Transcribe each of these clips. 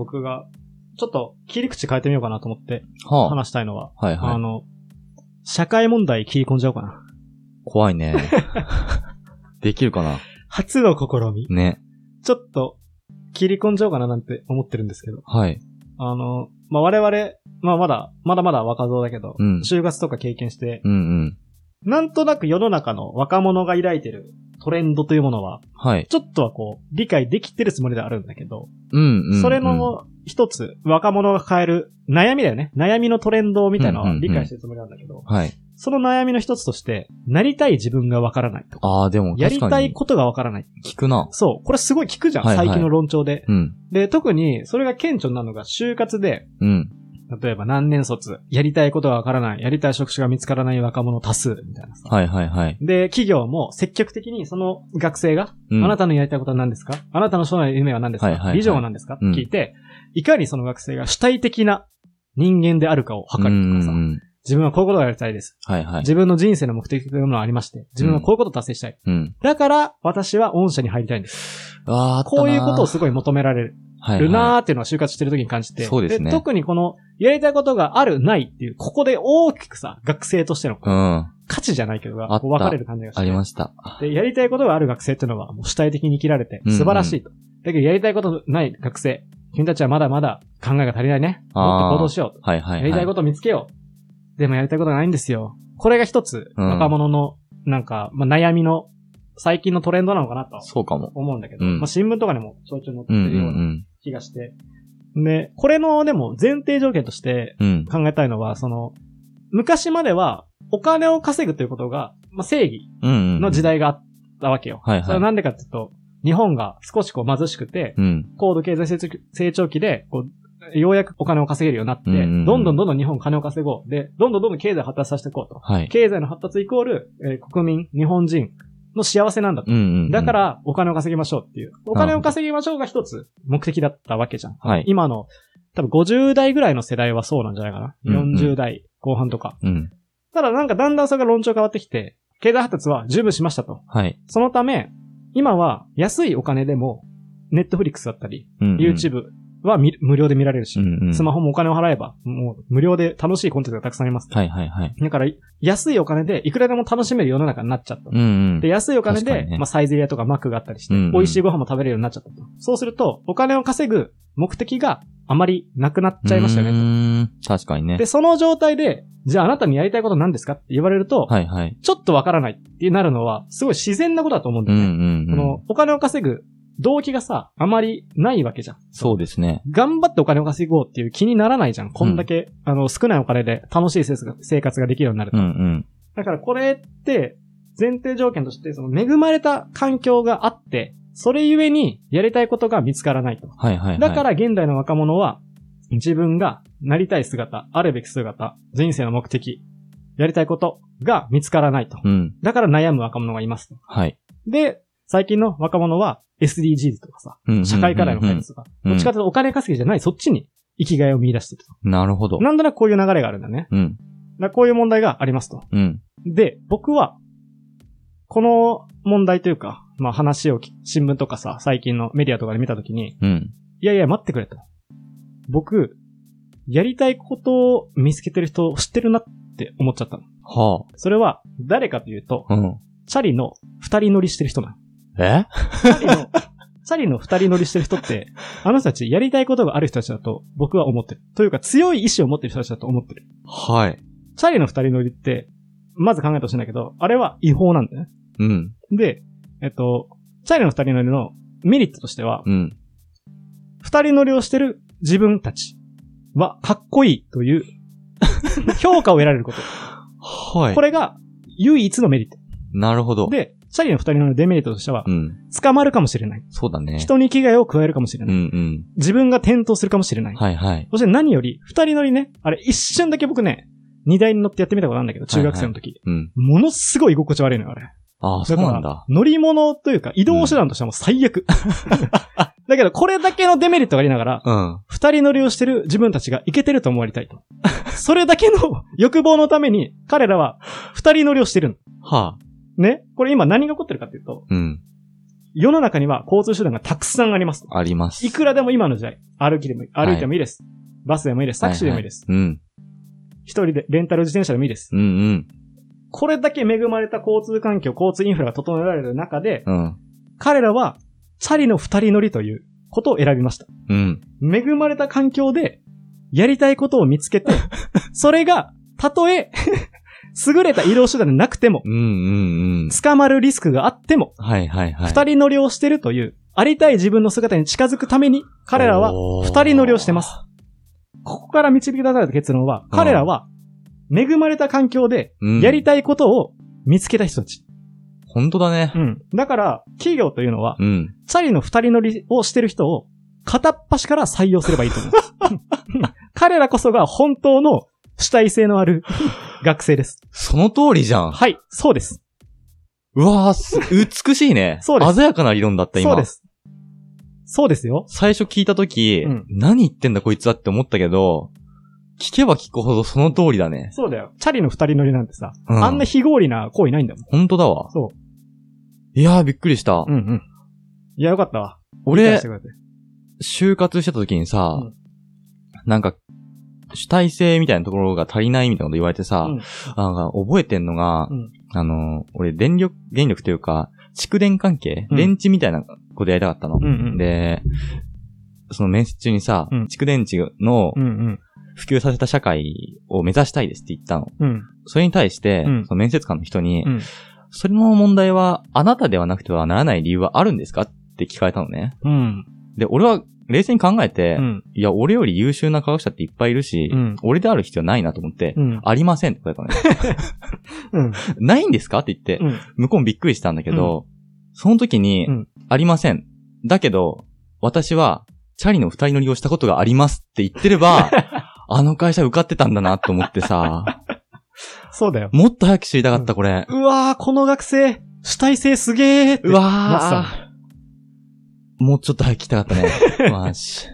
僕が、ちょっと切り口変えてみようかなと思ってはあ。話したいのは、はいはい。あの、社会問題切り込んじゃおうかな。怖いね。できるかな？初の試み。ね。ちょっと、切り込んじゃおうかななんて思ってるんですけど。はい。あの、まあ、我々、まあ、まだ、まだまだ若造だけど、うん就活とか経験して、うんうん。なんとなく世の中の若者が抱いてるトレンドというものは、はい。ちょっとはこう、理解できてるつもりではあるんだけど、うんうん、うん。それの一つ、若者が抱える悩みだよね。悩みのトレンドみたいなのは理解してるつもりなんだけど、はい。その悩みの一つとして、なりたい自分がわからないとか、ああ、でもやりたいことがわからない。聞くな。そう。これすごい聞くじゃん、はいはい最近の論調で。うん。で、特に、それが顕著になるのが就活で、うん。例えば何年卒、やりたいことがわからない、やりたい職種が見つからない若者多数、みたいなさ。はいはいはい。で、企業も積極的にその学生が、うん。あなたのやりたいことは何ですか？あなたの将来の夢は何ですか、はいはいはいビジョンは何ですか、うん聞いて、いかにその学生が主体的な人間であるかを測るとかさ、自分はこういうことがやりたいです。はいはい。自分の人生の目的というものがありまして、自分はこういうことを達成したい。うん。だから、私は御社に入りたいんです。ああ、こういうことをすごい求められるはいはいなーっていうのは就活してる時に感じて。そうですね特にこの、やりたいことがある、ないっていう、ここで大きくさ、学生としてのうん。価値じゃないけどが、分かれる感じがして。ありました。で、やりたいことがある学生っていうのは、もう主体的に生きられて、うんうん素晴らしいと。だけど、やりたいことない学生、君たちはまだまだ考えが足りないね。もっと行動しよう。はいはいはい。やりたいことを見つけよう。でもやりたいことがないんですよ。これが一つ、うん若者の、なんか、まあ、悩みの、最近のトレンドなのかなとそうかも。思うんだけど、うんまあ、新聞とかにもちょいちょい載ってうんうるようなん気がして。で、これの、でも、前提条件としてうん。うん。考えたいのは、その、昔までは、お金を稼ぐということが、まあ、正義うんうん。の時代があったわけよ。はいはいそれはなんでかっていうと、日本が少しこう貧しくて、うん。高度経済成長期成長期で、こう、ようやくお金を稼げるようになって、うんうんうんどんどんどんどん日本金を稼ごう。で、どんどんどんどん経済を発達させていこうと。はい。経済の発達イコール、えー国民、日本人の幸せなんだと。うんうんうん。だか、ら、お金を稼ぎましょうっていう。お金を稼ぎましょうが一つ目的だったわけじゃん。はい。今の、多分50代ぐらいの世代はそうなんじゃないかな。うんうん40代後半とか。うん。ただなんかだんだんそれが論調変わってきて、経済発達は十分しましたと。はい。そのため、今は安いお金でも、ネットフリックスだったり、うんうん。YouTube は見無料で見られるし、うんうん。スマホもお金を払えば、もう無料で楽しいコンテンツがたくさんあります。はいはいはい。だから、安いお金でいくらでも楽しめる世の中になっちゃった。うんうん。で、安いお金で、ねまあ、サイゼリアとかマックがあったりして、うんうん美味しいご飯も食べれるようになっちゃったと。そうすると、お金を稼ぐ目的があまりなくなっちゃいましたようねーん。確かにねと。。で、その状態で、じゃああなたにやりたいこと何ですかって言われると、はいはい。ちょっとわからないってなるのは、すごい自然なことだと思うんだうんうよね。んうん。この、お金を稼ぐ動機がさ、あまりないわけじゃん。そうですね。頑張ってお金を稼ごうっていう気にならないじゃん。こんだけ、あの、少ないお金で楽しい生活ができるようになると。うんうん。だからこれって、前提条件として、その恵まれた環境があって、それゆえにやりたいことが見つからないと。はいはいはい。だから現代の若者は、自分がなりたい姿、あるべき姿、人生の目的、やりたいことが見つからないと。うん。だから悩む若者がいますと。はい。で、最近の若者は SDGs とかさ、うんうんうんうん社会課題の解決とか、うんどっちかというとお金稼ぎじゃない、そっちに生きがいを見出してると。なるほど。なんとなくこういう流れがあるんだね。うん。だからこういう問題がありますと。うん。で、僕は、この問題というか、まあ話をき新聞とかさ、最近のメディアとかで見たときに、うん。いやいや待ってくれと。僕、やりたいことを見つけてる人を知ってるなって思っちゃったの。はそれは、誰かというと、あ。うん。チャリの二人乗りしてる人なの。え？チャリの、チャリの二人乗りしてる人って、あの人たちやりたいことがある人たちだと僕は思ってる。というか強い意志を持ってる人たちだと思ってる。はい。チャリの二人乗りって、まず考えてほしいんだけど、あれは違法なんだよね。うん。で、えっと、チャリの二人乗りのメリットとしては、うん。二人乗りをしてる自分たちはかっこいいという 評価を得られること。はい。これが唯一のメリット。なるほど。で、チャリの二人のデメリットとしてはう、ん。捕まるかもしれない。そうだね。人に危害を加えるかもしれうない。んうん。自分が転倒するかもしれない。はいはい。そして何より、二人乗りね、あれ一瞬だけ僕ね、荷台に乗ってやってみたことあるんだけど、中学生の時。うん。ものすごい居心地悪いのよ、あれ。ああ、そうなんだ。乗り物というか移動手段としてはもう最悪。だけど、これだけのデメリットがありながら、うん。二人乗りをしてる自分たちがいけてると思われたいと。それだけの欲望のために、彼らは二人乗りをしてるの。はあ。ねこれ今何が起こってるかっていうと、うん。世の中には交通手段がたくさんあります。あります。いくらでも今の時代、歩きでもいい、歩いてもいいです。バスでもいいです。タクシーでもいいです。うん。一人でレンタル自転車でもいいです。うんうん。これだけ恵まれた交通環境、交通インフラが整えられる中で、うん。彼らは、チャリの二人乗りということを選びました。うん。恵まれた環境で、やりたいことを見つけて、それが、たとえ、優れた移動手段でなくても、うんうんうん。捕まるリスクがあっても、はいはいはい。二人乗りをしてるという、ありたい自分の姿に近づくために、彼らは二人乗りをしてます。ここから導き出された結論は、彼らは、恵まれた環境で、うんやりたいことを見つけた人たち。本当だねう。ん。だから、企業というのは、うん。チャリの二人乗りをしてる人を、片っ端から採用すればいいと思う。彼らこそが本当の主体性のある学生です。その通りじゃん。はい、そうです。うわーす、美しいね。そうです鮮やかな理論だった、今。そうです。そうですよ。最初聞いたとき、うん何言ってんだこいつはって思ったけど、聞けば聞くほどその通りだね。そうだよ。チャリの二人乗りなんてさ、うんあんな非合理な行為ないんだもん。本当だわ。そいやー、びっくりした。う。うんうん。いや、よかったわ。理俺就活してた時にさ、うんなんか、主体性みたいなところが足りないみたいなこと言われてさ、うんなんか覚えてんのが、うんあの、俺電力、電力というか、蓄電関係、うん電池みたいなことやりたかったの。うんうん。で、その面接中にさ、うん蓄電池の。普及させた社会を目指したいですって言ったの。うん。それに対して、うんその面接官の人に、うん。それの問題はあなたではなくてはならない理由はあるんですかって聞かれたのね。うん。で、俺は冷静に考えて、うん。いや、俺より優秀な科学者っていっぱいいるし、うん俺である必要ないなと思って、うん。ありませんって答えたのね。うん。ないんですか？って言って、うん。向こうもびっくりしたんだけど、その時に、うんありません。だけど、私は、チャリの二人乗りをしたことがありますって言ってれば、あの会社受かってたんだなと思ってさ、そうだよ。もっと早く知りたかった、これ。うわー、この学生、主体性すげーって。うわー。もうちょっと早く聞きたかったね。マジ。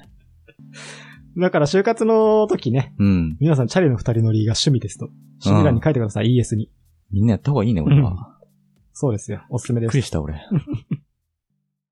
だから就活の時ね、うん。皆さんチャリの二人乗りが趣味ですと。趣味欄に書いてください、ES に。みんなやった方がいいね、これは。そうですよ。おすすめですびっくり。した、俺。